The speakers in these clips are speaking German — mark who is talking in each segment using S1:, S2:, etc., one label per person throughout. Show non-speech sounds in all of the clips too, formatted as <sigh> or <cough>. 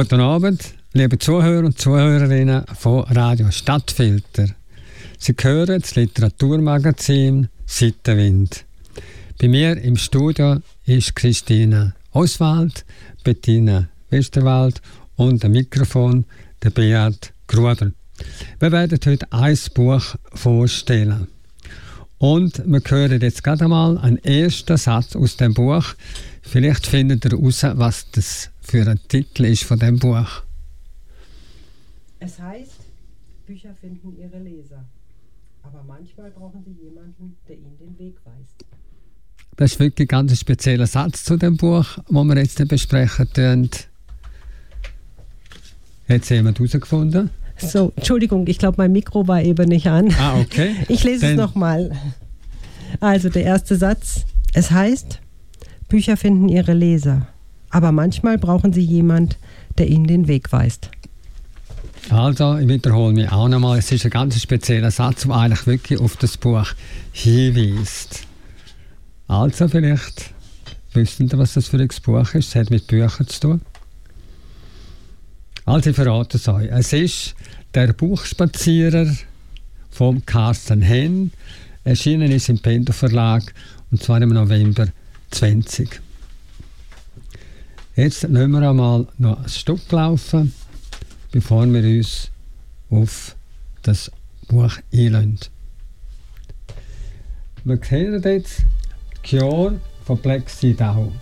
S1: Guten Abend, liebe Zuhörer und Zuhörerinnen von Radio Stadtfilter. Sie hören das Literaturmagazin Seitenwind. Bei mir im Studio ist Christine Oswald, Bettina Westerwald und am Mikrofon der Beat Gruder. Wir werden heute ein Buch vorstellen. Und wir hören jetzt gerade einmal einen ersten Satz aus dem Buch. Vielleicht findet ihr heraus, was das für ein Titel ist von dem Buch.
S2: Es heißt, Bücher finden ihre Leser. Aber manchmal brauchen sie jemanden, der ihnen den Weg weist.
S1: Das ist wirklich ein ganz spezieller Satz zu dem Buch, den wir jetzt besprechen tun. Hat jemand herausgefunden?
S2: So, Entschuldigung, ich glaube, mein Mikro war eben nicht an.
S1: Ah, okay. <laughs>
S2: Ich lese
S1: Dann-
S2: es nochmal. Also der erste Satz. Es heißt, Bücher finden ihre Leser. Aber manchmal brauchen sie jemand, der ihnen den Weg weist.
S1: Also, ich wiederhole mich auch nochmal. Es ist ein ganz spezieller Satz, der eigentlich wirklich auf das Buch hinweist. Also, vielleicht wissen Sie, was das für ein Buch ist. Es hat mit Büchern zu tun. Also, ich verrate es euch. Es ist der Buchspazierer von Carsten Henn. Erschienen ist im Pendo Verlag und zwar im November 20. Jetzt lassen wir einmal noch ein Stück laufen bevor wir uns auf das Buch einlassen. Wir hören jetzt Cure von Sea Down.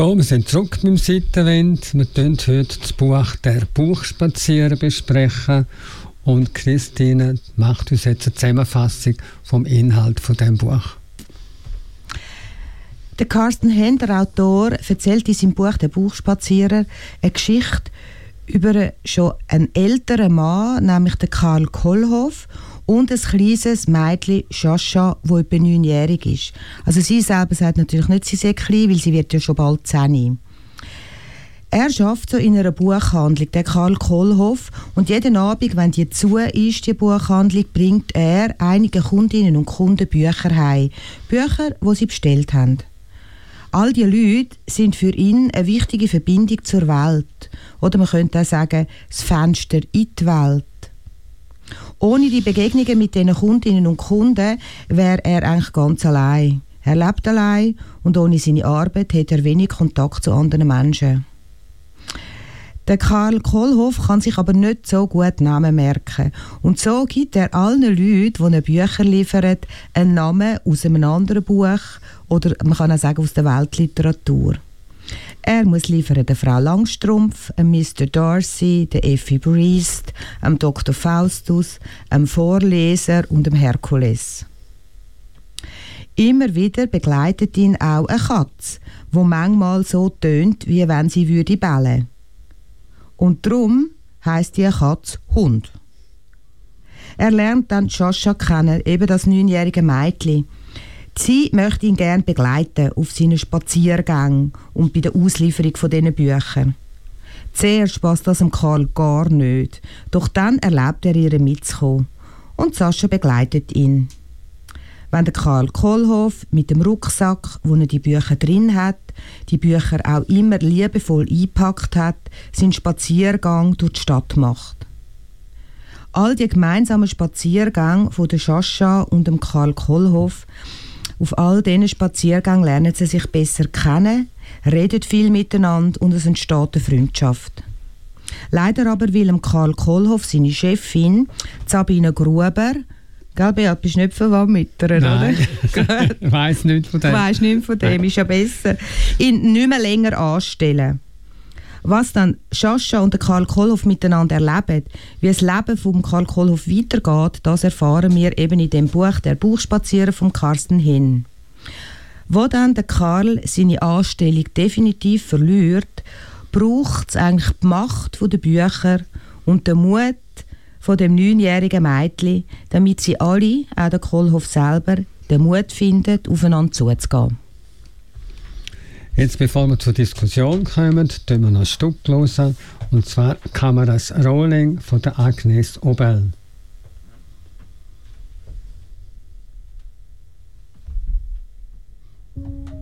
S3: So,
S1: wir sind zurück beim Seitenwind. Wir tun heute das Buch «Der Buchspazier» besprechen. Und Christine macht uns jetzt eine Zusammenfassung vom Inhalt von dem Buch.
S4: Der Carsten Henn, Autor, erzählt in seinem Buch «Der Buchspazierer» eine Geschichte über schon einen älteren Mann, nämlich den Karl Kohlhoff, und ein kleines Mädchen, Shasha, wo etwa neunjährig ist. Also sie selber sagt natürlich nicht, sie sei klein, weil sie wird ja schon bald zehn. Er schafft so in einer Buchhandlung, der Karl Kohlhoff, und jeden Abend, wenn die zu ist, die Buchhandlung, bringt er einige Kundinnen und Kunden Bücher heim. Bücher, die sie bestellt haben. All die Leute sind für ihn eine wichtige Verbindung zur Welt. Oder man könnte auch sagen, das Fenster in die Welt. Ohne die Begegnungen mit diesen Kundinnen und Kunden wäre er eigentlich ganz allein. Er lebt allein und ohne seine Arbeit hat er wenig Kontakt zu anderen Menschen. Der Karl Kohlhoff kann sich aber nicht so gut Namen merken. Und so gibt er allen Leuten, die ihm Bücher liefern, einen Namen aus einem anderen Buch oder man kann auch sagen aus der Weltliteratur. Er muss liefern der Frau Langstrumpf, Mr. Darcy, der Effie Breest, dem Dr. Faustus, dem Vorleser und dem Herkules. Immer wieder begleitet ihn auch eine Katze, wo manchmal so tönt, wie wenn sie würde bellen. Und drum heißt die Katze Hund. Er lernt dann Shasha kennen, eben das neunjährige Mädchen. Sie möchte ihn gern begleiten auf seinen Spaziergängen und bei der Auslieferung von diesen Büchern. Zuerst passt das dem Karl gar nicht, doch dann erlaubt er ihr mitzukommen. Und Sascha begleitet ihn. Wenn der Karl Kohlhoff mit dem Rucksack, wo er die Bücher drin hat, die Bücher auch immer liebevoll eingepackt hat, seinen Spaziergang durch die Stadt macht. All die gemeinsamen Spaziergänge von der Sascha und dem Karl Kohlhoff, auf all diesen Spaziergängen lernen sie sich besser kennen, reden viel miteinander und es entsteht eine Freundschaft. Leider aber will Karl Kohlhoff seine Chefin, Sabine Gruber, Gell, Beat, bist nicht verwandt mit ihr,
S1: Nein, <laughs>
S4: oder?
S1: ich weiss nicht von dem.
S4: Du weisst nicht von dem, ist ja besser. Ihn nicht mehr länger anstellen. Was dann Sascha und Karl Kohlhoff miteinander erleben, wie das Leben von Karl Kohlhoff weitergeht, das erfahren wir eben in dem Buch «Der Buchspazierer» von Carsten Hinn. Wo dann der Karl seine Anstellung definitiv verliert, braucht es eigentlich die Macht der Bücher und den Mut von dem neunjährigen Mädchen, damit sie alle, auch der Kohlhoff selber, den Mut finden, aufeinander zuzugehen.
S1: Jetzt, bevor wir zur Diskussion kommen, tun wir noch ein Stück hören. Und zwar Kameras Rolling von der Agnes Obel.
S5: As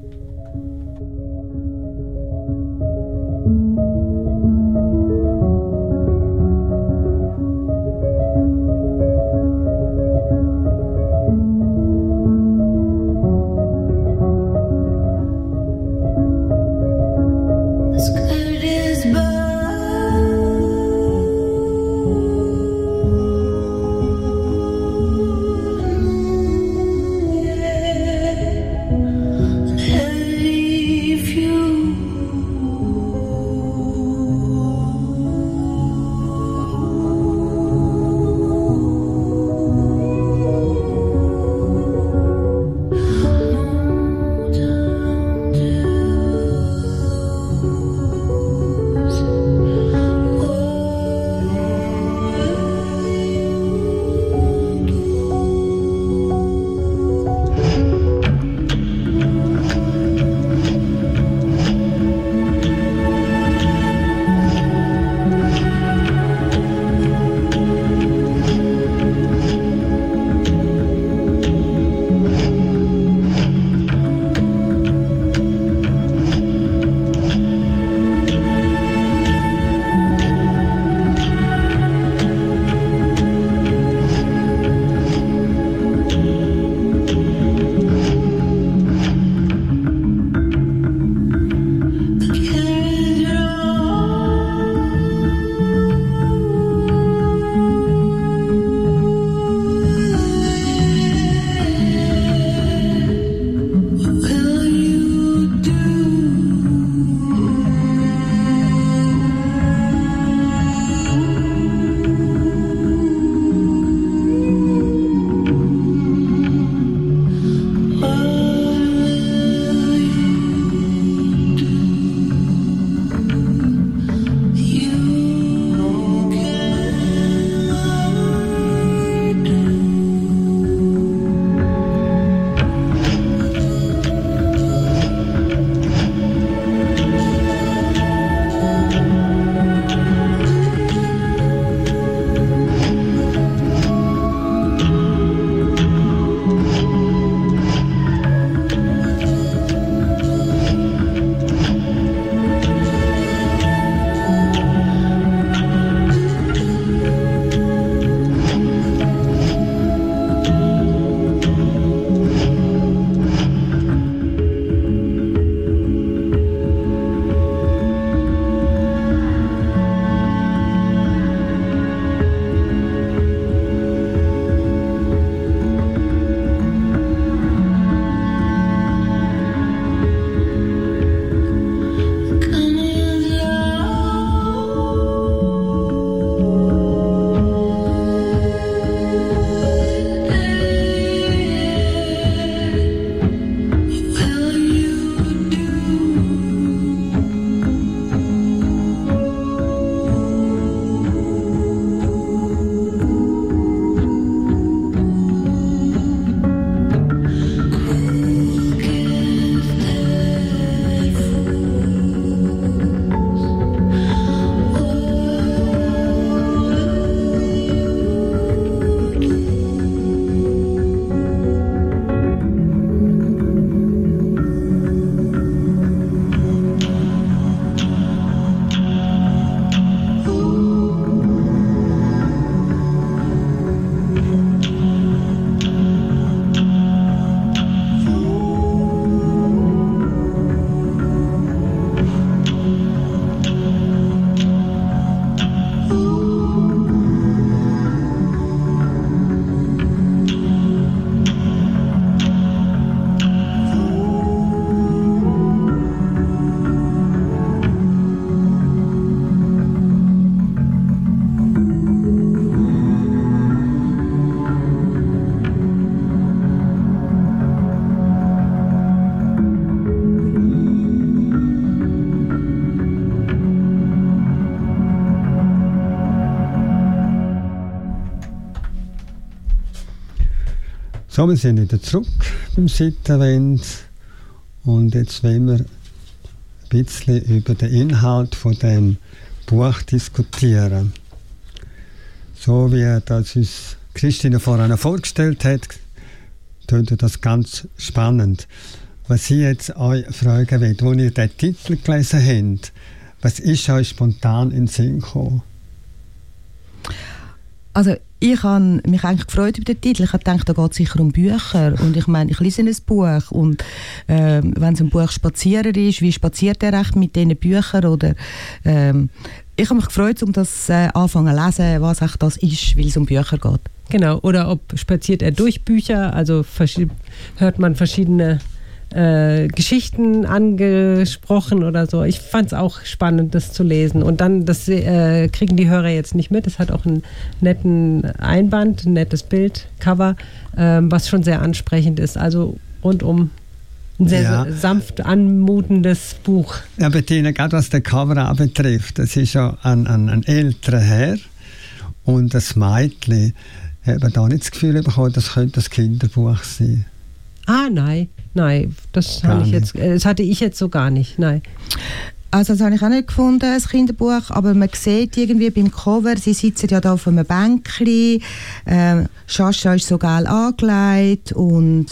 S1: So, wir sind wieder zurück beim Seitenwind und jetzt wollen wir ein bisschen über den Inhalt von dem Buch diskutieren. So wie das uns Christine vorhin vorgestellt hat, tut das ganz spannend. Was ich jetzt euch fragen will, als ihr den Titel gelesen habt, was ist euch spontan in den Sinn gekommen?
S4: Also ich habe mich eigentlich gefreut über den Titel. Ich habe gedacht, da geht sicher um Bücher. Und ich meine, ich lese ein Buch. Und äh, wenn es ein Buch Spazierer ist, wie spaziert er echt mit diesen Büchern? Oder, ähm, ich habe mich gefreut, um das äh, anfangen zu lesen, was echt das ist, weil es um Bücher geht.
S2: Genau, oder ob spaziert er durch Bücher, also hört man verschiedene äh, Geschichten angesprochen oder so. Ich fand es auch spannend, das zu lesen. Und dann, das äh, kriegen die Hörer jetzt nicht mit. Es hat auch einen netten Einband, ein nettes Bildcover, äh, was schon sehr ansprechend ist. Also rundum ein sehr, ja. sanft anmutendes Buch.
S1: Ja, Bettina, gerade was den Cover betrifft, das ist ja ein, ein, ein älterer Herr und das Mädchen hat man da nicht das Gefühl bekommen, das könnte das Kinderbuch sein.
S2: Ah, nein, nein, das, ich jetzt, äh, das hatte ich jetzt so gar nicht, nein.
S4: Also das habe ich auch nicht gefunden, ein Kinderbuch, aber man sieht irgendwie beim Cover, sie sitzen ja da auf einem Bänkchen, äh, Sascha ist so geil angelegt und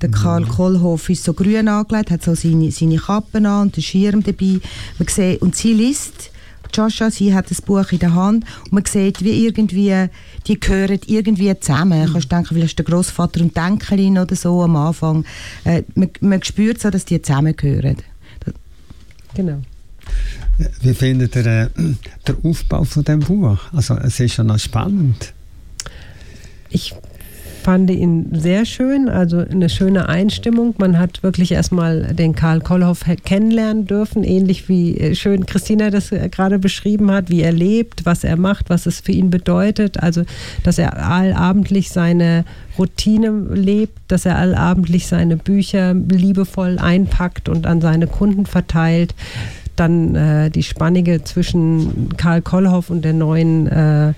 S4: der mhm. Karl Kohlhoff ist so grün angelegt, hat so seine, seine Kappe an und den Schirm dabei. Man sieht, und sie liest Joshua, sie hat das Buch in der Hand und man sieht, wie irgendwie, die gehören irgendwie zusammen. Mhm. Kannst denken, vielleicht der Großvater und die Enkelin oder so am Anfang. Äh, man, man spürt so, dass die zusammengehören.
S2: Genau.
S1: Wie findet ihr äh, den Aufbau von dem Buch? Also es ist ja noch spannend.
S2: Ich fand ihn sehr schön, also eine schöne Einstimmung. Man hat wirklich erstmal den Karl Kollhoff kennenlernen dürfen, ähnlich wie äh, schön Christina das äh, gerade beschrieben hat, wie er lebt, was er macht, was es für ihn bedeutet. Also, dass er allabendlich seine Routine lebt, dass er allabendlich seine Bücher liebevoll einpackt und an seine Kunden verteilt. Dann äh, die Spannige zwischen Karl Kollhoff und der neuen äh,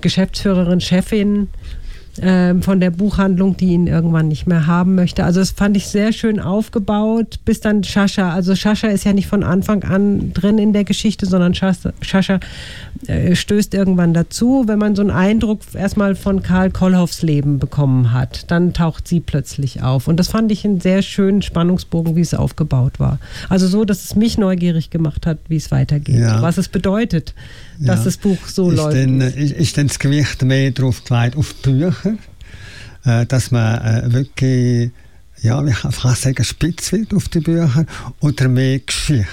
S2: Geschäftsführerin, Chefin ähm, von der Buchhandlung, die ihn irgendwann nicht mehr haben möchte. Also das fand ich sehr schön aufgebaut, bis dann Shasha, also Shasha ist ja nicht von Anfang an drin in der Geschichte, sondern Shasha äh, stößt irgendwann dazu, wenn man so einen Eindruck erstmal von Karl Kollhoffs Leben bekommen hat. Dann taucht sie plötzlich auf. Und das fand ich einen sehr schönen Spannungsbogen, wie es aufgebaut war. Also so, dass es mich neugierig gemacht hat, wie es weitergeht, ja. was es bedeutet dass ja. das Buch so
S1: ist
S2: läuft.
S1: Denn, ist, ist denn das Gewicht mehr drauf gelegt auf Bücher, äh, dass man äh, wirklich, ja, ich kann fast sagen, spitz wird auf die Bücher oder mehr Geschichte?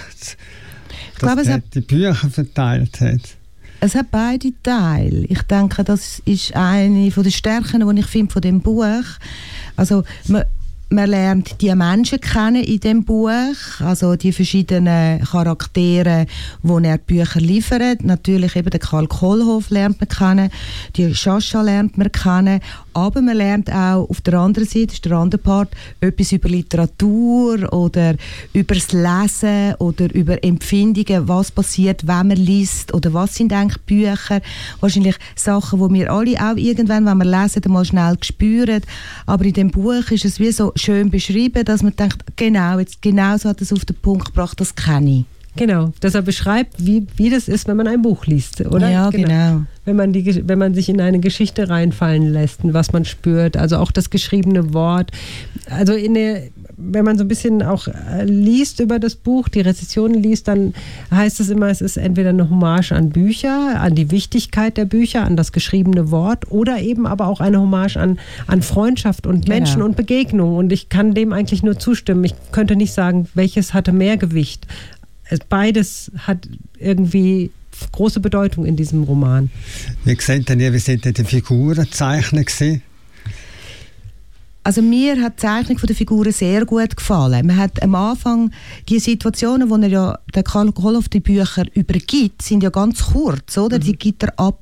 S4: Ich glaube, es hat
S1: die Bücher verteilt hat.
S4: Es hat beide Teile. Ich denke, das ist eine von den Stärken, die ich finde von dem Buch. Also man, man lernt die Menschen kennen in dem Buch, also die verschiedenen Charaktere, wo er die Bücher liefert. Natürlich eben den Karl Kohlhoff lernt man kennen, die Shasha lernt man kennen, aber man lernt auch auf der anderen Seite, das ist der andere Part, etwas über Literatur oder über das Lesen oder über Empfindungen, was passiert, wenn man liest oder was sind eigentlich Bücher. Wahrscheinlich Sachen, die wir alle auch irgendwann, wenn wir lesen, mal schnell spüren. Aber in dem Buch ist es wie so schön beschrieben, dass man denkt, genau, jetzt genau so hat es auf den Punkt gebracht, das kenne ich.
S2: Genau, dass er beschreibt, wie, wie das ist, wenn man ein Buch liest, oder?
S4: Ja, genau. genau.
S2: Wenn, man die, wenn man sich in eine Geschichte reinfallen lässt, was man spürt, also auch das geschriebene Wort. Also in der, wenn man so ein bisschen auch äh, liest über das Buch, die Rezessionen liest, dann heißt es immer, es ist entweder eine Hommage an Bücher, an die Wichtigkeit der Bücher, an das geschriebene Wort oder eben aber auch eine Hommage an, an Freundschaft und genau. Menschen und Begegnung. Und ich kann dem eigentlich nur zustimmen. Ich könnte nicht sagen, welches hatte mehr Gewicht beides hat irgendwie große Bedeutung in diesem Roman.
S1: Wie sehen denn ihr, wie sind denn die Figuren gezeichnet
S4: Also mir hat die Zeichnung der Figuren sehr gut gefallen. Man hat am Anfang die Situationen, wo er ja der Karl Koloff die Bücher übergibt, sind ja ganz kurz, oder? Mhm. Die gibt er ab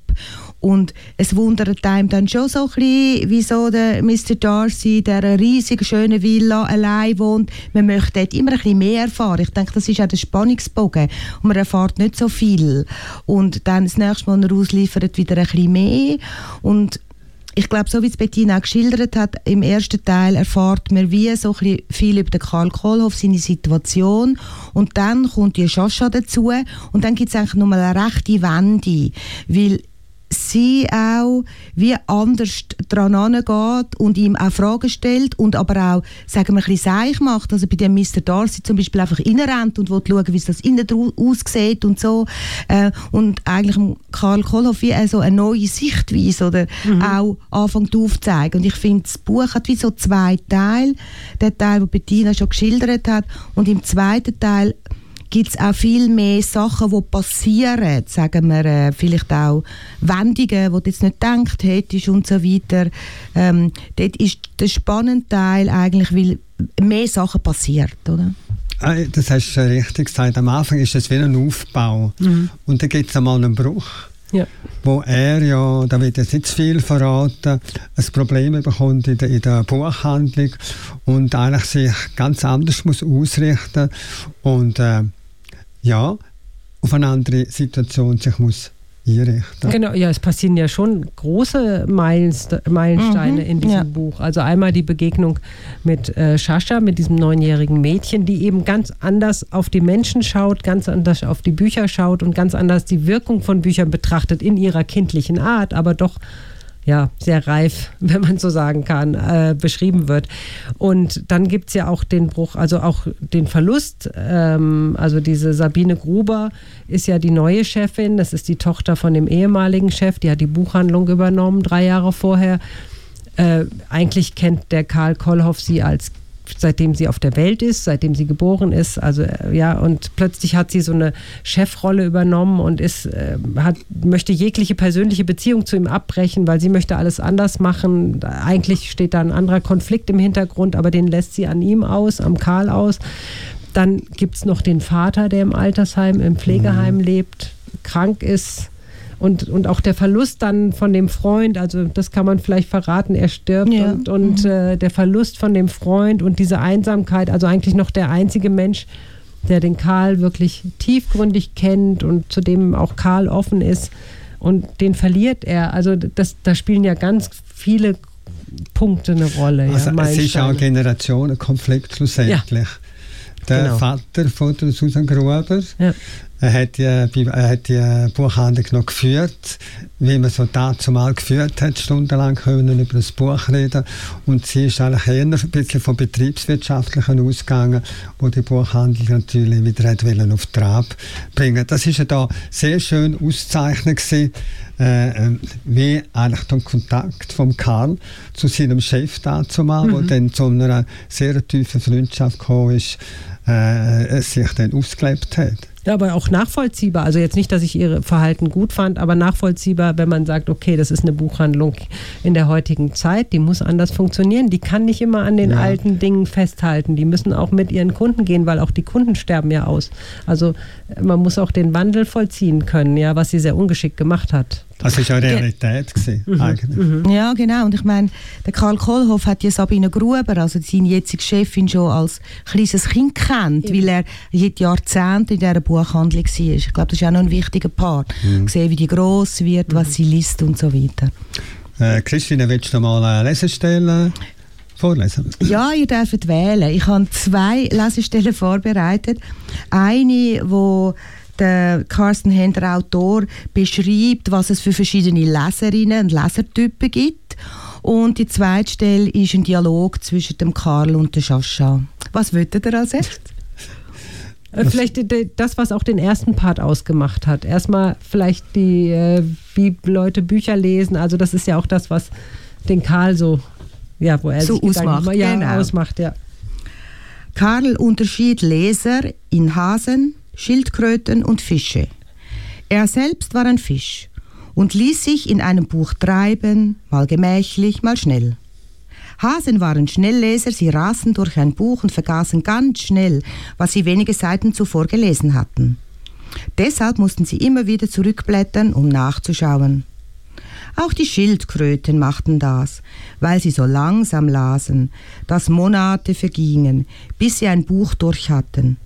S4: und es wundert einem dann schon so ein bisschen, wieso der Mr. Darcy, der eine riesige, schöne Villa allein wohnt. Man möchte dort immer ein bisschen mehr erfahren. Ich denke, das ist auch der Spannungsbogen. Und man erfahrt nicht so viel. Und dann das nächste Mal, er ausliefert, wieder ein bisschen mehr. Und ich glaube, so wie es Bettina auch geschildert hat, im ersten Teil erfahrt man wie so viel über den Karl Kohlhoff, seine Situation. Und dann kommt die Shasha dazu. Und dann gibt es eigentlich nochmal eine rechte Wende, weil sie auch wie anders dran angeht und ihm auch Fragen stellt und aber auch, sagen wir, ein bisschen seich macht. Also bei dem Mr. Darcy zum Beispiel einfach reinrennt und will schauen, wie es das innen aussieht und so. Äh, und eigentlich Karl Kohlhoff wie also eine neue Sichtweise oder mhm. auch anfängt aufzuzeigen. Und ich finde, das Buch hat wie so zwei Teile. Der Teil, den Bettina schon geschildert hat und im zweiten Teil gibt es auch viel mehr Sachen, die passieren, sagen wir, äh, vielleicht auch Wendungen, wo du jetzt nicht gedacht hättest und so weiter. Ähm, dort ist der spannende Teil eigentlich, weil mehr Sachen passiert, oder?
S1: Ah, das hast du richtig gesagt. Am Anfang ist es wie ein Aufbau. Mhm. Und dann gibt es einmal einen Bruch. Ja. Wo er ja, da wird jetzt nicht zu viel verraten, ein Problem bekommt in der, in der Buchhandlung und eigentlich sich ganz anders muss ausrichten und äh, ja, auf eine andere Situation sich muss einrichten.
S2: Genau, ja, es passieren ja schon große Meilensteine mhm, in diesem ja. Buch. Also einmal die Begegnung mit äh, Shasha, mit diesem neunjährigen Mädchen, die eben ganz anders auf die Menschen schaut, ganz anders auf die Bücher schaut und ganz anders die Wirkung von Büchern betrachtet in ihrer kindlichen Art, aber doch ja, sehr reif, <laughs> wenn man so sagen kann, äh, beschrieben wird. Und dann gibt es ja auch den Bruch, also auch den Verlust. Ähm, also diese Sabine Gruber ist ja die neue Chefin, das ist die Tochter von dem ehemaligen Chef, die hat die Buchhandlung übernommen drei Jahre vorher. Äh, eigentlich kennt der Karl Kollhoff sie als seitdem sie auf der Welt ist, seitdem sie geboren ist. Also äh, ja, und plötzlich hat sie so eine Chefrolle übernommen und ist, äh, hat, möchte jegliche persönliche Beziehung zu ihm abbrechen, weil sie möchte alles anders machen. Eigentlich steht da ein anderer Konflikt im Hintergrund, aber den lässt sie an ihm aus, am Karl aus. Dann gibt es noch den Vater, der im Altersheim, im Pflegeheim mhm. lebt, krank ist und, und auch der Verlust dann von dem Freund, also das kann man vielleicht verraten, er stirbt ja. und, und mhm. äh, der Verlust von dem Freund und diese Einsamkeit, also eigentlich noch der einzige Mensch, der den Karl wirklich tiefgründig kennt und zu dem auch Karl offen ist und den verliert er. Also das, da spielen ja ganz viele Punkte eine Rolle.
S1: Also ja, es ist auch ein Generationenkonflikt schlussendlich. Ja. Der genau. Vater von Susan Gruber ja. Er hat, die, er hat die Buchhandlung noch geführt, wie man so dazu mal geführt hat, stundenlang können über das Buch reden. Und sie ist eigentlich eher ein bisschen vom Betriebswirtschaftlichen ausgegangen, wo die Buchhandlung natürlich wieder hat auf Trab bringen. Das ist ja da sehr schön auszeichnet gewesen, äh, äh, wie eigentlich der Kontakt von Karl zu seinem Chef dazu mal, mhm. wo dann zu einer sehr tiefen Freundschaft gekommen ist, äh, sich dann ausgelebt hat.
S2: Ja, aber auch nachvollziehbar. Also jetzt nicht, dass ich ihr Verhalten gut fand, aber nachvollziehbar, wenn man sagt, okay, das ist eine Buchhandlung in der heutigen Zeit, die muss anders funktionieren. Die kann nicht immer an den ja. alten Dingen festhalten. Die müssen auch mit ihren Kunden gehen, weil auch die Kunden sterben ja aus. Also man muss auch den Wandel vollziehen können, ja, was sie sehr ungeschickt gemacht hat.
S1: Das ist ja Realität gewesen, mhm. eigentlich.
S4: Mhm. Ja, genau. Und ich meine, der Karl Kohlhoff hat ja Sabine Gruber, also seine jetzige Chefin, schon als kleines Kind kennt, weil er seit Jahrzehnten in dieser Buchhandlung war. Ich glaube, das ist auch noch ein wichtiger Part. Mhm. Sehen, wie die gross wird, was mhm. sie liest und so weiter.
S1: Äh, Christine, willst du mal eine Lesestelle vorlesen?
S4: Ja, ihr dürft wählen. Ich habe zwei Lesestellen vorbereitet. Eine, wo der Carsten Hender Autor beschreibt, was es für verschiedene Leserinnen und Lesertypen gibt. Und die zweite Stelle ist ein Dialog zwischen dem Karl und der Sascha. Was würdet ihr als erstes?
S2: Äh, vielleicht das, was auch den ersten Part ausgemacht hat. Erstmal vielleicht die, äh, wie Leute Bücher lesen. Also das ist ja auch das, was den Karl so, ja, wo er
S4: so sich ausmacht.
S2: Ja, genau. ausmacht, ja.
S4: Karl unterschied Leser in Hasen, Schildkröten und Fische. Er selbst war ein Fisch und ließ sich in einem Buch treiben, mal gemächlich, mal schnell. Hasen waren Schnellleser, sie rasen durch ein Buch und vergaßen ganz schnell, was sie wenige Seiten zuvor gelesen hatten. Deshalb mussten sie immer wieder zurückblättern, um nachzuschauen. Auch die Schildkröten machten das, weil sie so langsam lasen, dass Monate vergingen, bis sie ein Buch durch hatten.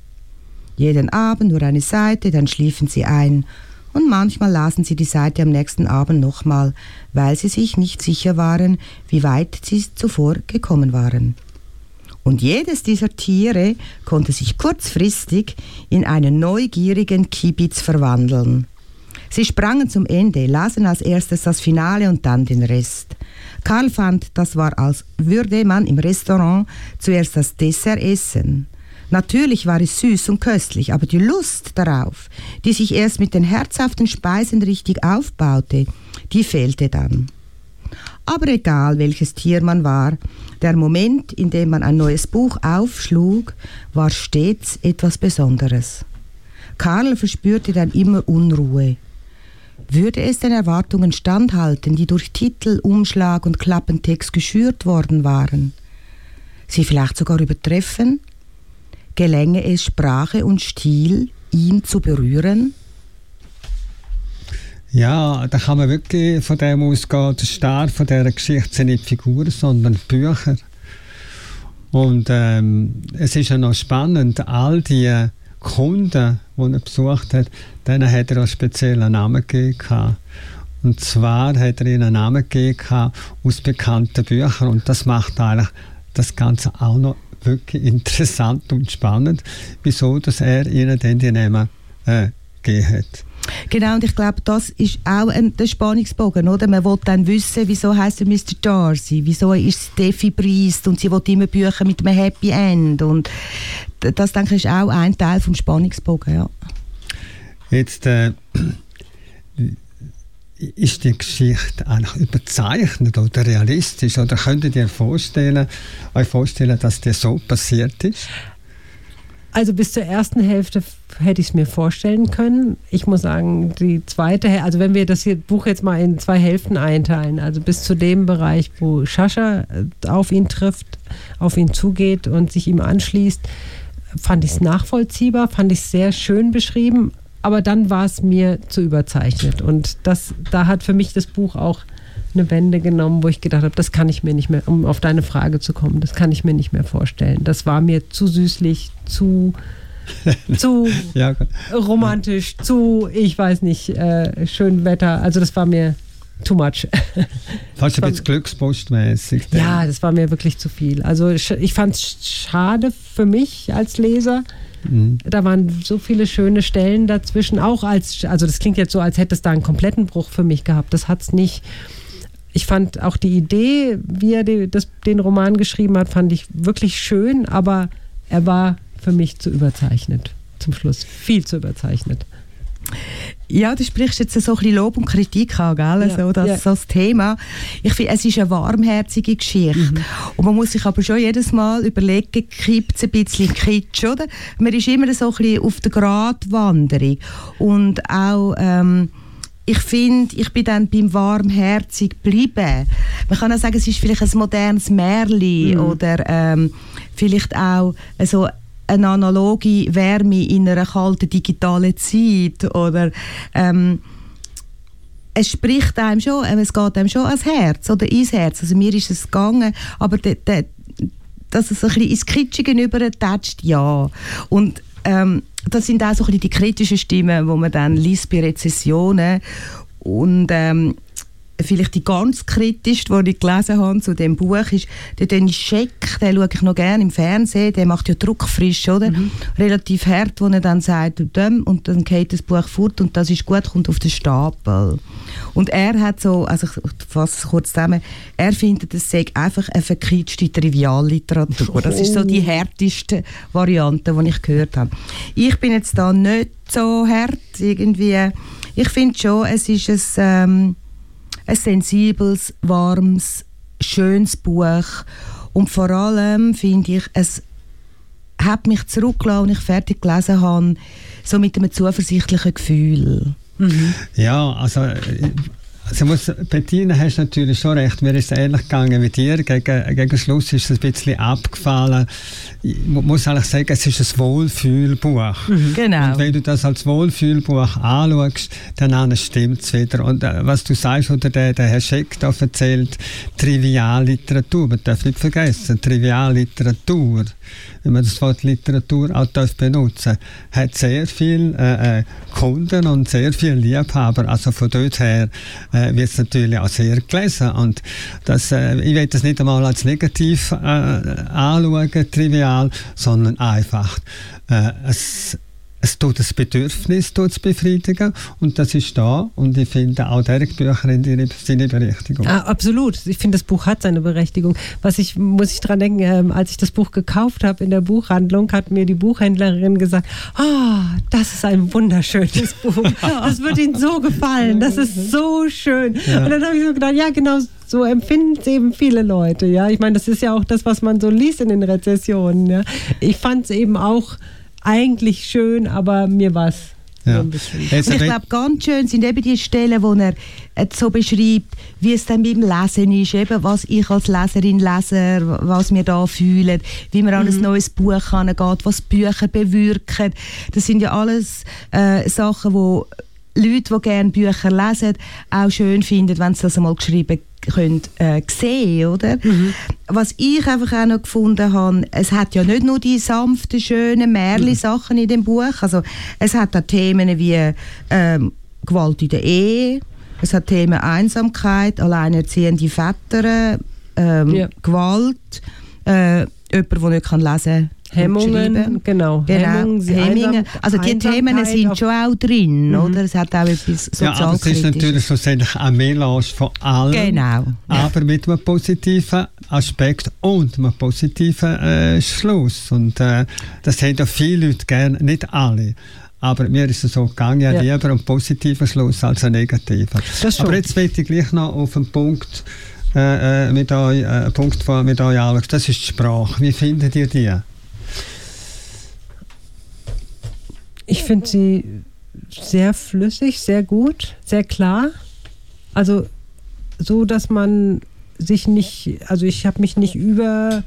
S4: Jeden Abend nur eine Seite, dann schliefen sie ein. und manchmal lasen sie die Seite am nächsten Abend nochmal, weil sie sich nicht sicher waren, wie weit sie zuvor gekommen waren. Und jedes dieser Tiere konnte sich kurzfristig in einen neugierigen Kibitz verwandeln. Sie sprangen zum Ende, lasen als erstes das Finale und dann den Rest. Karl fand, das war, als würde man im Restaurant zuerst das Dessert essen. Natürlich war es süß und köstlich, aber die Lust darauf, die sich erst mit den herzhaften Speisen richtig aufbaute, die fehlte dann. Aber egal, welches Tier man war, der Moment, in dem man ein neues Buch aufschlug, war stets etwas Besonderes. Karl verspürte dann immer Unruhe. Würde es den Erwartungen standhalten, die durch Titel, Umschlag und Klappentext geschürt worden waren? Sie vielleicht sogar übertreffen? Gelänge es Sprache und Stil, ihn zu berühren?
S1: Ja, da kann man wirklich von dem ausgehen, der Star von dieser Geschichte sind nicht Figuren, sondern Bücher. Und ähm, es ist ja noch spannend, all die Kunden, die er besucht hat, denen hat er einen speziellen Namen gegeben. Und zwar hat er ihnen einen Namen gegeben aus bekannten Büchern. Und das macht eigentlich das Ganze auch noch wirklich interessant und spannend, wieso dass er ihnen dann die Namen äh, gegeben hat.
S4: Genau, und ich glaube, das ist auch ein, der Spannungsbogen, oder? Man will dann wissen, wieso heißt er Mr. Darcy, wieso ist Steffi Priest und sie will immer Bücher mit einem Happy End und das, denke ich, ist auch ein Teil vom Spannungsbogen, ja.
S1: Jetzt äh, ist die Geschichte eigentlich überzeichnet oder realistisch oder könntet ihr vorstellen, euch vorstellen, dass das so passiert ist?
S2: Also bis zur ersten Hälfte hätte ich es mir vorstellen können. Ich muss sagen, die zweite also wenn wir das Buch jetzt mal in zwei Hälften einteilen, also bis zu dem Bereich, wo Shasha äh, auf ihn trifft, auf ihn zugeht und sich ihm anschließt, fand ich es nachvollziehbar, fand ich es sehr schön beschrieben, aber dann war es mir zu überzeichnet. Und das, da hat für mich das Buch auch eine Wende genommen, wo ich gedacht habe, das kann ich mir nicht mehr, um auf deine Frage zu kommen, das kann ich mir nicht mehr vorstellen. Das war mir zu süßlich, zu, <laughs> zu ja, romantisch, zu, ich weiß nicht, äh, schön Wetter. Also das war mir too much.
S1: Fast ein bisschen glückspostmäßig.
S2: Ja, das war mir wirklich zu viel. Also ich fand es schade für mich als Leser. Mhm. Da waren so viele schöne Stellen dazwischen, auch als, also das klingt jetzt so, als hätte es da einen kompletten Bruch für mich gehabt. Das hat es nicht ich fand auch die Idee, wie er die, das, den Roman geschrieben hat, fand ich wirklich schön, aber er war für mich zu überzeichnet. Zum Schluss viel zu überzeichnet.
S4: Ja, du sprichst jetzt so ein bisschen Lob und Kritik an, gell? Ja, so, das, ja. so das Thema. Ich finde, es ist eine warmherzige Geschichte. Mhm. Und man muss sich aber schon jedes Mal überlegen, kippt es ein bisschen Kitsch, oder? Man ist immer so ein bisschen auf der Gratwanderung. Und auch... Ähm, ich finde, ich bin dann beim warmherzig geblieben. Man kann auch sagen, es ist vielleicht ein modernes Märli mhm. oder ähm, vielleicht auch so eine analoge Wärme in einer kalten digitalen Zeit oder ähm, es spricht einem schon, ähm, es geht einem schon ans Herz oder ins Herz. Also mir ist es gegangen, aber de, de, dass es ein bisschen ins Kitschige übertatscht, ja. Und ähm, das sind auch so ein die kritischen Stimmen, wo man dann liest bei Rezessionen und ähm, vielleicht die ganz kritischste, die ich gelesen habe zu dem Buch, ist der Dennis Scheck, den schaue ich noch gerne im Fernsehen, der macht ja druckfrisch, oder? Mhm. Relativ hart, wo er dann sagt, und dann geht das Buch fort und das ist gut, kommt auf den Stapel. Und er hat so, also ich fasse es kurz zusammen, er findet, es sei einfach eine verkritschte Trivialliteratur. Das ist so die härteste Variante, die ich gehört habe. Ich bin jetzt da nicht so hart irgendwie. Ich finde schon, es ist ein, ähm, ein sensibles, warmes, schönes Buch und vor allem finde ich, es hat mich zurückgelassen, als ich fertig gelesen habe, so mit einem zuversichtlichen Gefühl.
S1: Mhm. Ja, also also muss, Bettina, hast natürlich schon recht. Mir ist es ähnlich gegangen wie dir. Gegen, gegen Schluss ist es ein bisschen abgefallen. Ich muss eigentlich sagen, es ist ein Wohlfühlbuch.
S4: Mhm, genau.
S1: Und wenn du das als Wohlfühlbuch anschaust, dann stimmt es wieder. Und äh, was du sagst, oder der, der Herr Scheck da erzählt, Trivialliteratur. Man darf nicht vergessen, Trivialliteratur wenn man das Wort Literatur auch darf benutzen hat sehr viel äh, äh, Kunden und sehr viele Liebhaber. Also von dort her äh, wird es natürlich auch sehr gelesen. Und das, äh, ich will das nicht einmal als negativ äh, anschauen, trivial, sondern einfach. Äh, es, es tut das Bedürfnis tut's befriedigen und das ist da und ich finde auch Derek Bücher in ihre, seine Berechtigung.
S2: Ah, absolut. Ich finde, das Buch hat seine Berechtigung. Was ich, muss ich dran denken, ähm, als ich das Buch gekauft habe in der Buchhandlung, hat mir die Buchhändlerin gesagt, ah, das ist ein wunderschönes <laughs> Buch. Das wird Ihnen so gefallen. Das ist so schön.
S1: Ja.
S2: Und dann habe ich so gedacht, ja, genau so empfinden es eben viele Leute. Ja, ich meine, das ist ja auch das, was man so liest in den Rezessionen. Ja. Ich fand es eben auch eigentlich schön, aber mir war es
S1: Ja.
S4: Und ich glaube, ganz schön sind eben die Stellen, wo er äh, so beschreibt, wie es dann beim Lesen ist, eben was ich als Leserin, Leser, was wir da fühlen, wie man an ein neues Buch angeht, was Bücher bewirken. Das sind ja alles äh, Sachen, wo Leute, die gerne Bücher lesen, auch schön finden, wenn sie das einmal geschrieben können, äh, sehen, oder? Was ich einfach auch noch gefunden habe, es hat ja nicht nur die sanften, schönen Märli-Sachen in dem Buch, also es hat auch Themen wie ähm, Gewalt in der Ehe, es hat Themen Einsamkeit, alleinerziehende Väter, ähm,
S2: Ja.
S4: Gewalt, äh, jemand, der nicht kann lesen und
S2: Hemmungen, genau.
S4: Genau,
S2: Hemmungen, sie
S4: Hemmungen.
S2: Einsam-
S4: Also die Themen sind schon auch drin, oder? Es hat auch etwas
S1: ja, aber es ist natürlich
S4: sozialkritisches.
S1: schlussendlich ein Melange von allem.
S4: Genau.
S1: aber mit einem positiven Aspekt und einem positiven äh, Schluss. Und äh, das haben ja viele Leute gerne, nicht alle. Aber mir ist es so gegangen, ja,
S2: Ja.
S1: lieber einen positiven Schluss als einen negativen.
S2: Das schon.
S1: Aber jetzt möchte ich gleich noch auf einen Punkt äh, äh, mit euch, äh, Punkt von, mit euch anschauen. Das ist die Sprache. Wie findet ihr die?
S2: Ich finde sie sehr flüssig, sehr gut, sehr klar. Also so, dass man sich nicht, also ich habe mich nicht über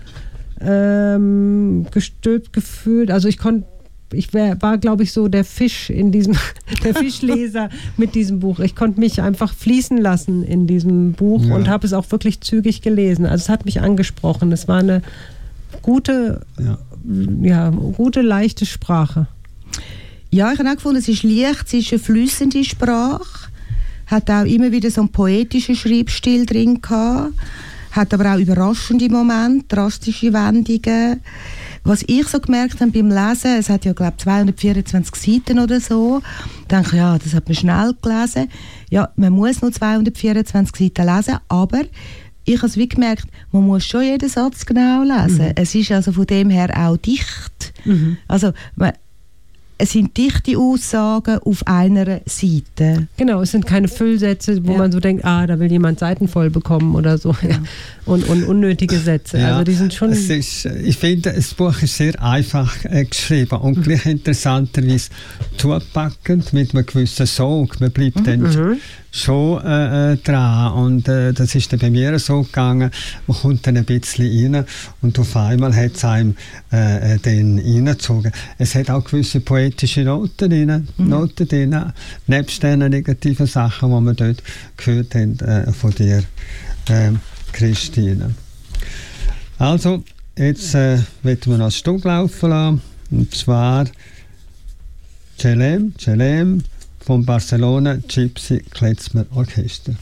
S2: ähm, gestülpt gefühlt. Also ich konnte, ich wär, war, glaube ich, so der Fisch in diesem, <laughs> der Fischleser <laughs> mit diesem Buch. Ich konnte mich einfach fließen lassen in diesem Buch
S1: Ja.
S2: und habe es auch wirklich zügig gelesen. Also es hat mich angesprochen. Es war eine gute,
S1: Ja.
S2: Ja, gute, leichte Sprache.
S4: Ja, ich habe auch gefunden, es ist leicht, es ist eine flüssende Sprache, hat auch immer wieder so einen poetischen Schreibstil drin gehabt, hat aber auch überraschende Momente, drastische Wendungen. Was ich so gemerkt habe beim Lesen, es hat ja glaube 224 Seiten oder so, denke ich, ja, das hat man schnell gelesen. Ja, man muss nur 224 Seiten lesen, aber ich habe es wie gemerkt, man muss schon jeden Satz genau lesen. Es ist also von dem her auch dicht. Also man, es sind dichte Aussagen auf einer Seite.
S2: Genau, es sind keine Füllsätze, wo
S4: Ja.
S2: man so denkt, ah, da will jemand Seiten voll bekommen oder so. <laughs> Und, und unnötige Sätze.
S1: Ja,
S2: also die sind schon.
S1: Es ist, ich finde, das Buch ist sehr einfach äh, geschrieben
S2: Mhm.
S1: und gleich interessanterweise zupackend mit einem gewissen Sog. Man bleibt dann
S2: Mhm.
S1: Schon äh, äh, dran und äh, das ist dann bei mir so gegangen. Man kommt dann ein bisschen rein und auf einmal hat es einem äh, äh, dann reingezogen. Es hat auch gewisse poetische Noten drin, Noten drin nebst den negativen Sachen, die wir dort gehört haben äh, von dir, ähm, Christine. Also, jetzt äh, werden wir noch ein Stück laufen lassen. Und zwar Celem, Celem vom Barcelona Gypsy Klezmer Orchester.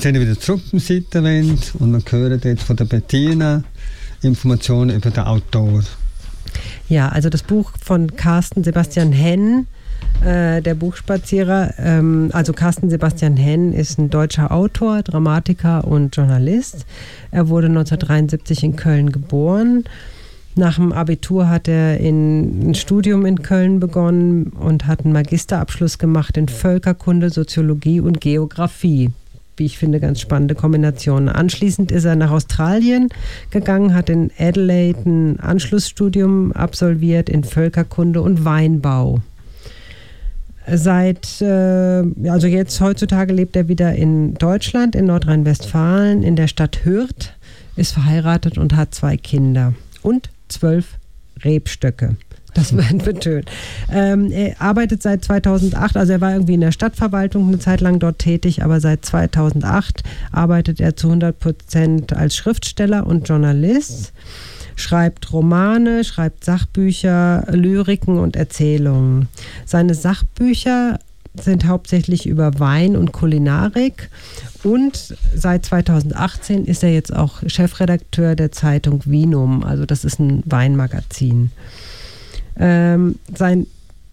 S1: Wir sind wieder zurück im Seitenwend und wir hören jetzt von der Bettina Informationen über den Autor.
S2: Ja, also das Buch von Carsten Sebastian Henn, äh, der Buchspazierer. Ähm, also Carsten Sebastian Henn ist ein deutscher Autor, Dramatiker und Journalist. Er wurde 1973 in Köln geboren. Nach dem Abitur hat er in, ein Studium in Köln begonnen und hat einen Magisterabschluss gemacht in Völkerkunde, Soziologie und Geografie wie ich finde, ganz spannende Kombination. Anschließend ist er nach Australien gegangen, hat in Adelaide ein Anschlussstudium absolviert in Völkerkunde und Weinbau. Seit, äh, also jetzt heutzutage lebt er wieder in Deutschland, in Nordrhein-Westfalen, in der Stadt Hürth, ist verheiratet und hat zwei Kinder und zwölf Rebstöcke. Das <laughs> wird betönt. Ähm, er arbeitet seit 2008, also er war irgendwie in der Stadtverwaltung eine Zeit lang dort tätig, aber seit 2008 arbeitet er zu 100 Prozent als Schriftsteller und Journalist. schreibt Romane, schreibt Sachbücher, Lyriken und Erzählungen. Seine Sachbücher sind hauptsächlich über Wein und Kulinarik und seit 2018 ist er jetzt auch Chefredakteur der Zeitung Vinum, also das ist ein Weinmagazin. Ähm, sein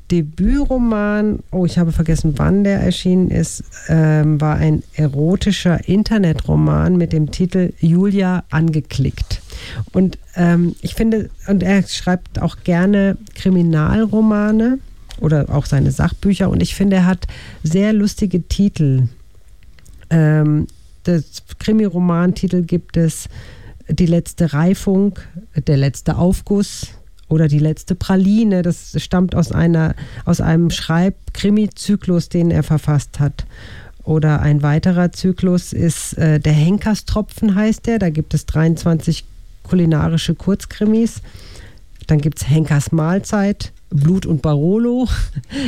S2: Debütroman, oh, ich habe vergessen, wann der erschienen ist, ähm, war ein erotischer Internetroman mit dem Titel Julia angeklickt. Und ähm, ich finde, und er schreibt auch gerne Kriminalromane oder auch seine Sachbücher und ich finde, er hat sehr lustige Titel. Ähm, das Krimi-Romantitel gibt es Die letzte Reifung, Der letzte Aufguss, oder die letzte Praline, das stammt aus einer aus einem Schreib-Krimi-Zyklus, den er verfasst hat. Oder ein weiterer Zyklus ist äh, der Henkerstropfen heißt der. Da gibt es 23 kulinarische Kurzkrimis. Dann gibt es Henkers Mahlzeit, Blut und Barolo. <laughs>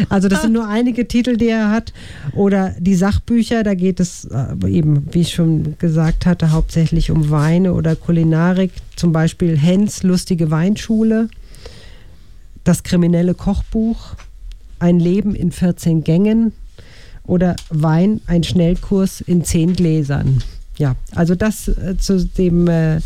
S2: Also das sind nur einige Titel, die er hat. Oder die Sachbücher, da geht es äh, eben, wie ich schon gesagt hatte, hauptsächlich um Weine oder Kulinarik. Zum Beispiel Hens lustige Weinschule. Das kriminelle Kochbuch, Ein Leben in 14 Gängen oder Wein, ein Schnellkurs in 10 Gläsern. Ja, also das äh, zu dem äh,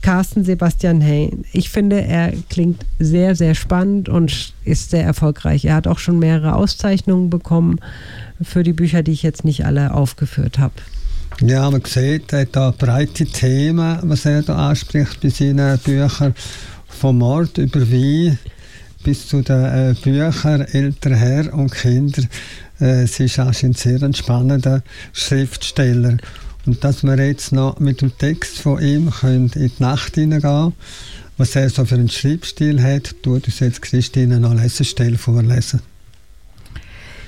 S2: Carsten Sebastian Hain. Ich finde, er klingt sehr, sehr spannend und ist sehr erfolgreich. Er hat auch schon mehrere Auszeichnungen bekommen für die Bücher, die ich jetzt nicht alle aufgeführt habe.
S1: Ja, man sieht, er hat da breite Themen, was er da anspricht bei seinen Büchern. Vom Mord über Wein bis zu den äh, Büchern älterer Herr und Kinder. Äh, sie ist sehr ein spannender Schriftsteller. Und dass wir jetzt noch mit dem Text von ihm in die Nacht hineingehen was er so für einen Schreibstil hat, tut uns jetzt Christine noch eine Lesestelle vorlesen.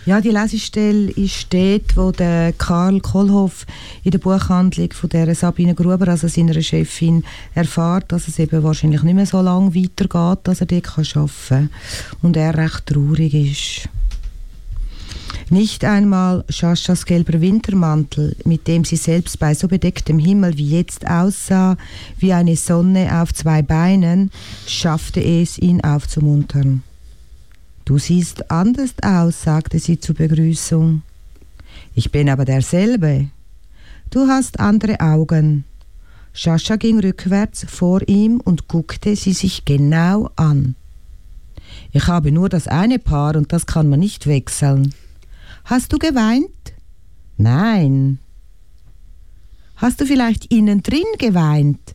S4: Ja, die Lesestelle ist dort, wo der Karl Kohlhoff in der Buchhandlung von der Sabine Gruber, also seiner Chefin, erfährt, dass es eben wahrscheinlich nicht mehr so lange weitergeht, dass er dort arbeiten kann und er recht traurig ist. Nicht einmal Shashas gelber Wintermantel, mit dem sie selbst bei so bedecktem Himmel wie jetzt aussah, wie eine Sonne auf zwei Beinen, schaffte es, ihn aufzumuntern. Du siehst anders aus, sagte sie zur Begrüßung. Ich bin aber derselbe. Du hast andere Augen. Shasha ging rückwärts vor ihm und guckte sie sich genau an. Ich habe nur das eine Paar und das kann man nicht wechseln. Hast du geweint? Nein. Hast du vielleicht innen drin geweint?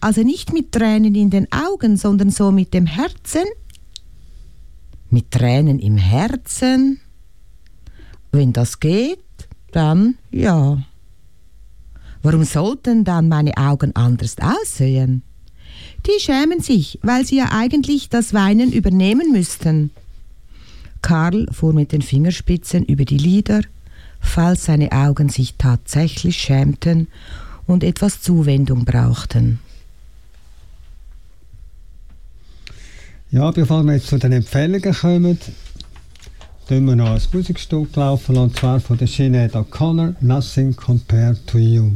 S4: Also nicht mit Tränen in den Augen, sondern so mit dem Herzen? Mit Tränen im Herzen. Wenn das geht, dann ja. Warum sollten dann meine Augen anders aussehen? Die schämen sich, weil sie ja eigentlich das Weinen übernehmen müssten. Karl fuhr mit den Fingerspitzen über die Lider, falls seine Augen sich tatsächlich schämten und etwas Zuwendung brauchten.
S1: Ja, bevor wir jetzt zu den Empfehlungen kommen, tun wir noch ein Musikstück laufen, und zwar von der Sinead O'Connor, Nothing Compared to You.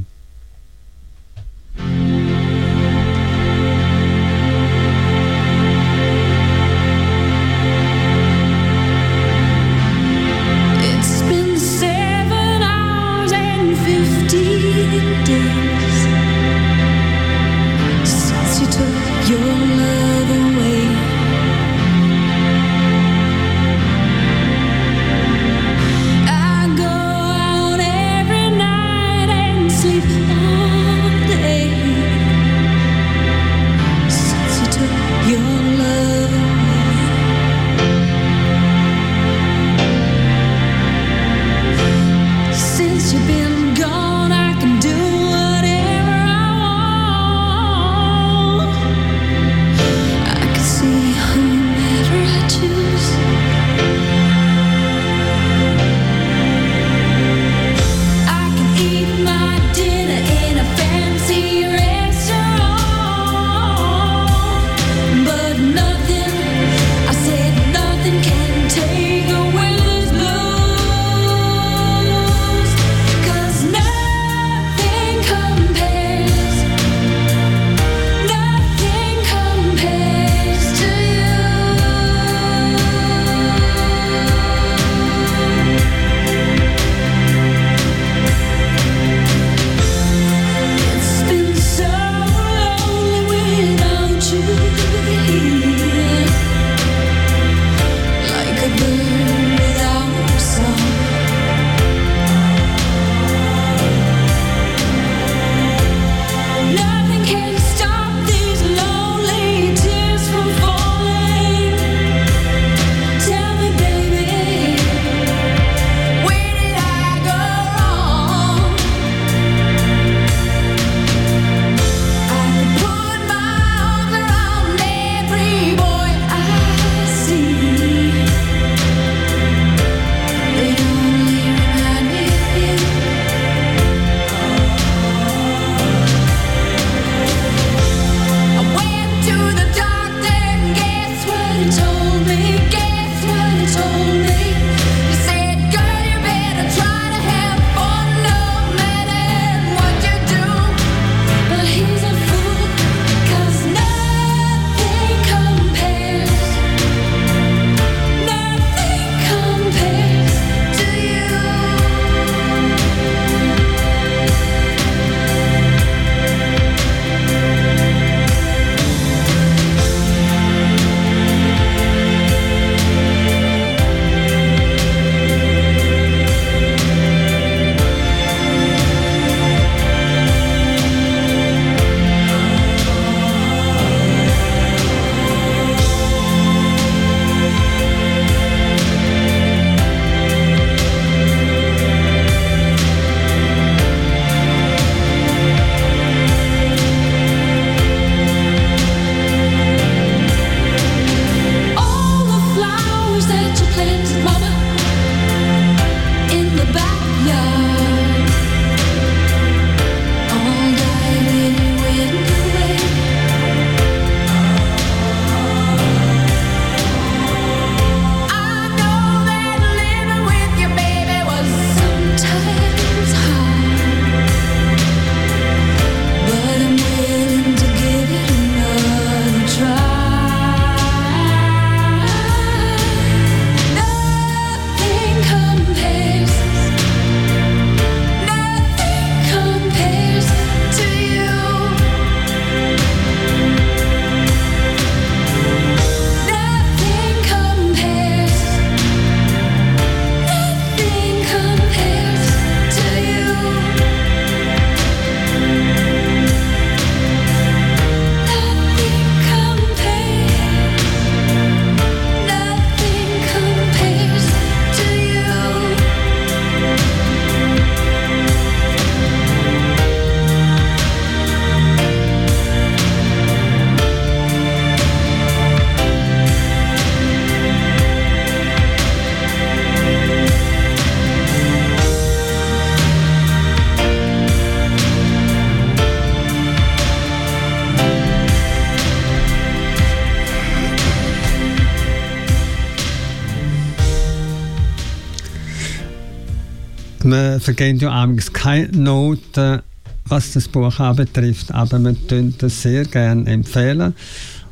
S1: Wir vergeben ja abends keine Noten, was das Buch anbetrifft, aber wir empfehlen das sehr gerne empfehlen.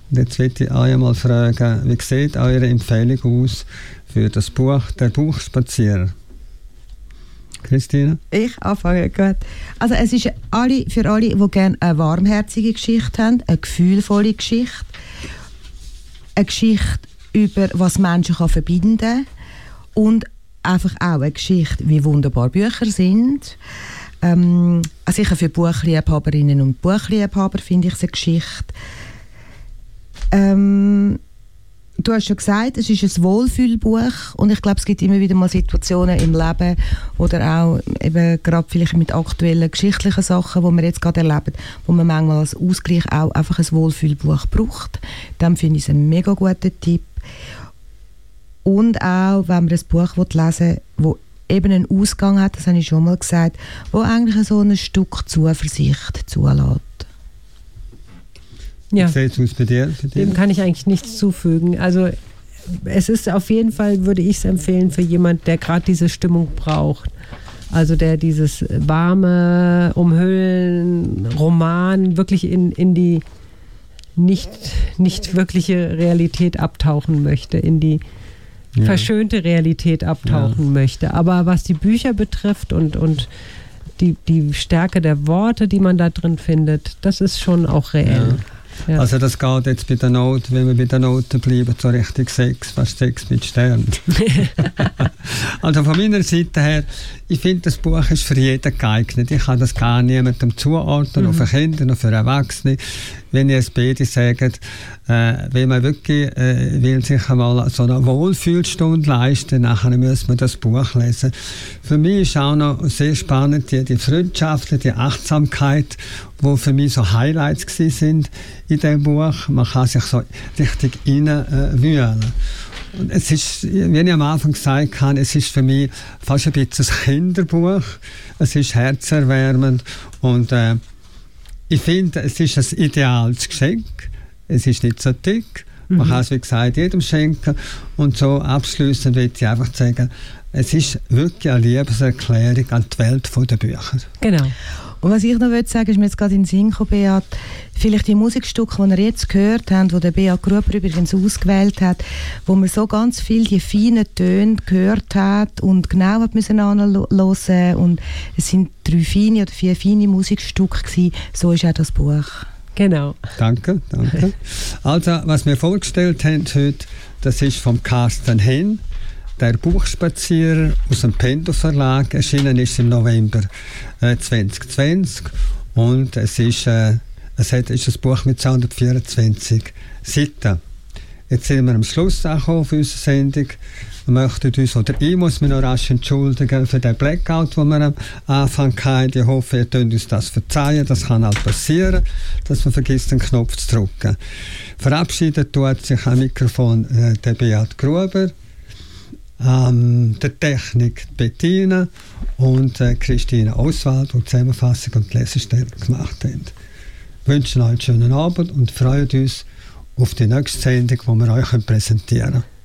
S1: Und jetzt möchte ich euch mal fragen, wie sieht eure Empfehlung aus für das Buch «Der Buchspazierer»? Christine?
S4: Ich anfange, gut. Also es ist alle, für alle, die gerne eine warmherzige Geschichte haben, eine gefühlvolle Geschichte, eine Geschichte über was Menschen verbinden kann und einfach auch eine Geschichte, wie wunderbar Bücher sind. Ähm, also sicher für Buchliebhaberinnen und Buchliebhaber finde ich es eine Geschichte. Ähm, du hast schon gesagt, es ist ein Wohlfühlbuch und ich glaube, es gibt immer wieder mal Situationen im Leben oder auch eben gerade vielleicht mit aktuellen geschichtlichen Sachen, die wir jetzt gerade erleben, wo man manchmal als Ausgleich auch einfach ein Wohlfühlbuch braucht. Dann finde ich es ein mega guter Tipp. Und auch, wenn man ein Buch lesen will, das eben einen Ausgang hat, das habe ich schon mal gesagt, wo eigentlich so ein Stück Zuversicht zulässt.
S1: Ja.
S2: Dem kann ich eigentlich nichts zufügen. Also es ist auf jeden Fall, würde ich es empfehlen, für jemand, der gerade diese Stimmung braucht. Also der dieses warme Umhüllen, Roman wirklich in, in die nicht, nicht wirkliche Realität abtauchen möchte, in die ja. verschönte Realität abtauchen ja. möchte. Aber was die Bücher betrifft und, und die, die Stärke der Worte, die man da drin findet, das ist schon auch reell. Ja.
S1: Also das geht jetzt bei der Note, wenn wir bei der Note bleiben, so richtig sechs, fast sechs mit Sternen. <laughs> also von meiner Seite her, ich finde, das Buch ist für jeden geeignet. Ich kann das gar niemandem zuordnen, mhm. auch für Kinder, noch für Erwachsene. Wenn es beide sagt, äh, wenn man wirklich äh, will sich einmal so eine Wohlfühlstunde leisten, nachher muss man das Buch lesen. Für mich ist auch noch sehr spannend die, die Freundschaft, die Achtsamkeit, wo für mich so Highlights sind in dem Buch. Man kann sich so richtig reinwühlen. Äh, und es ist, wie ich am Anfang gesagt habe, es ist für mich fast ein bisschen ein Kinderbuch. Es ist herzerwärmend und äh, ich finde, es ist ein ideales Geschenk. Es ist nicht so dick. Man mhm. kann es, wie gesagt, jedem schenken. Und so abschließend will ich einfach sagen, es ist wirklich eine Liebeserklärung an die Welt der Bücher.
S2: Genau.
S4: Und was ich noch sagen, ist mir jetzt gerade in den Sinn gekommen, Beat, vielleicht die Musikstücke, die ihr jetzt gehört habt, die der Beat Gruber übrigens ausgewählt hat, wo man so ganz viel die feinen Töne gehört hat und genau hat müssen hören und es sind drei feine oder vier feine Musikstücke gewesen, so ist auch das Buch.
S2: Genau.
S1: Danke, danke. <laughs> Also, was wir vorgestellt haben heute, das ist vom Carsten Henn der Buchspazierer aus dem Pendo Verlag. Erschienen ist im November äh, 2020 und es ist, äh, es hat, ist ein Buch mit 224 Seiten. Jetzt sind wir am Schluss angekommen für unsere Sendung. Wir möchten uns, oder ich muss mich noch rasch entschuldigen für den Blackout, den wir am Anfang hatten. Ich hoffe, ihr könnt uns das verzeihen. Das kann halt passieren, dass man vergisst, den Knopf zu drücken. Verabschiedet tut sich am Mikrofon äh, der Beat Gruber ähm, der Technik Bettina und äh, Christine Oswald, die Zusammenfassung und Lesestelle gemacht haben. Wir wünschen euch einen schönen Abend und freuen uns auf die nächste Sendung, die wir euch präsentieren können.